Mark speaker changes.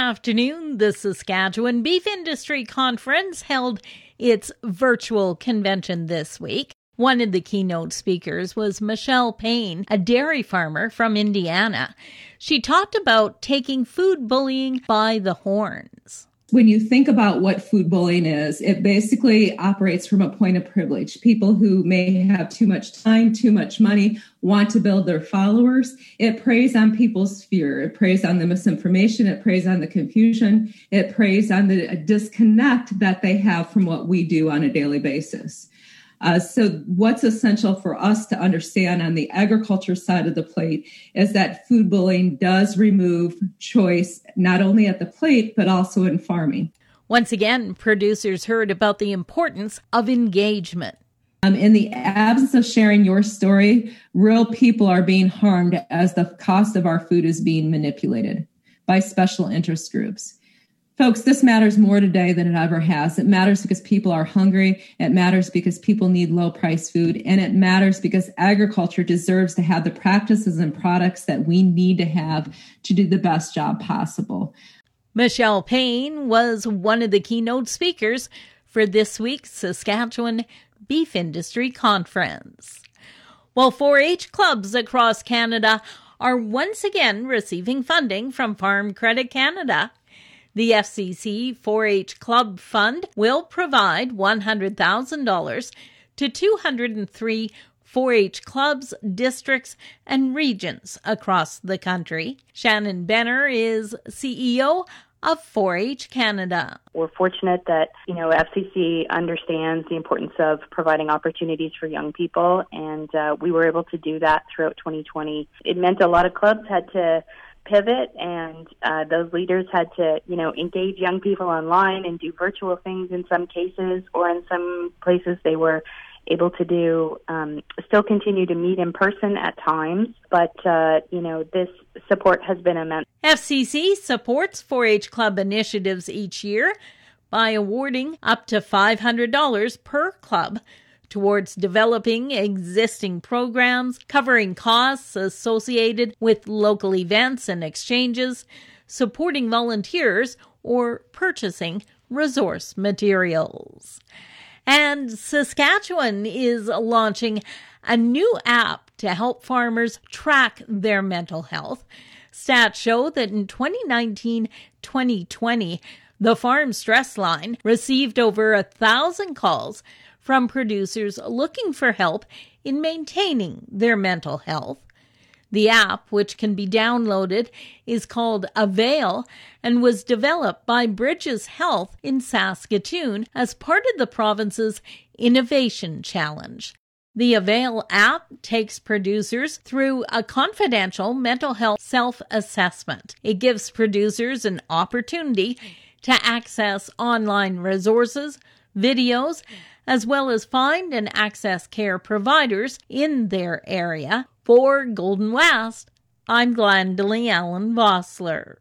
Speaker 1: afternoon, the Saskatchewan Beef Industry Conference held its virtual convention this week. One of the keynote speakers was Michele Payn, a dairy farmer from Indiana. She talked about taking food bullying by the horns
Speaker 2: when you think about what food bullying is, it basically operates from a point of privilege. People who may have too much time, too much money, want to build their followers. It preys on people's fear. It preys on the misinformation. It preys on the confusion. It preys on the disconnect that they have from what we do on a daily basis. Uh, so, what's essential for us to understand on the agriculture side of the plate is that food bullying does remove choice, not only at the plate, but also in farming.
Speaker 1: Once again, producers heard about the importance of engagement.
Speaker 2: Um, in the absence of sharing your story, real people are being harmed as the cost of our food is being manipulated by special interest groups. Folks, this matters more today than it ever has. It matters because people are hungry. It matters because people need low price food. And it matters because agriculture deserves to have the practices and products that we need to have to do the best job possible.
Speaker 1: Michele Payn was one of the keynote speakers for this week's Saskatchewan Beef Industry Conference. While 4 H clubs across Canada are once again receiving funding from Farm Credit Canada. The FCC 4 H Club Fund will provide $100,000 to 203 4 H clubs, districts, and regions across the country. Shannon Benner is CEO of 4-H Canada.
Speaker 3: We're fortunate that, you know, FCC understands the importance of providing opportunities for young people, and uh, we were able to do that throughout 2020. It meant a lot of clubs had to pivot and uh, those leaders had to you know engage young people online and do virtual things in some cases or in some places they were able to do um, still continue to meet in person at times. But uh, you know this support has been immense.
Speaker 1: Fcc supports 4-h club initiatives each year by awarding up to $500 per club towards developing existing programs, covering costs associated with local events and exchanges, supporting volunteers, or purchasing resource materials. And Saskatchewan is launching a new app to help farmers track their mental health. Stats show that in 2019 2020, the Farm Stress Line received over a thousand calls from producers looking for help in maintaining their mental health. The app, which can be downloaded, is called Avail and was developed by Bridges Health in Saskatoon as part of the province's Innovation Challenge. The Avail app takes producers through a confidential mental health self assessment. It gives producers an opportunity to access online resources, videos, as well as find and access care providers in their area. For Golden West, I'm Glendalee Allen Vossler.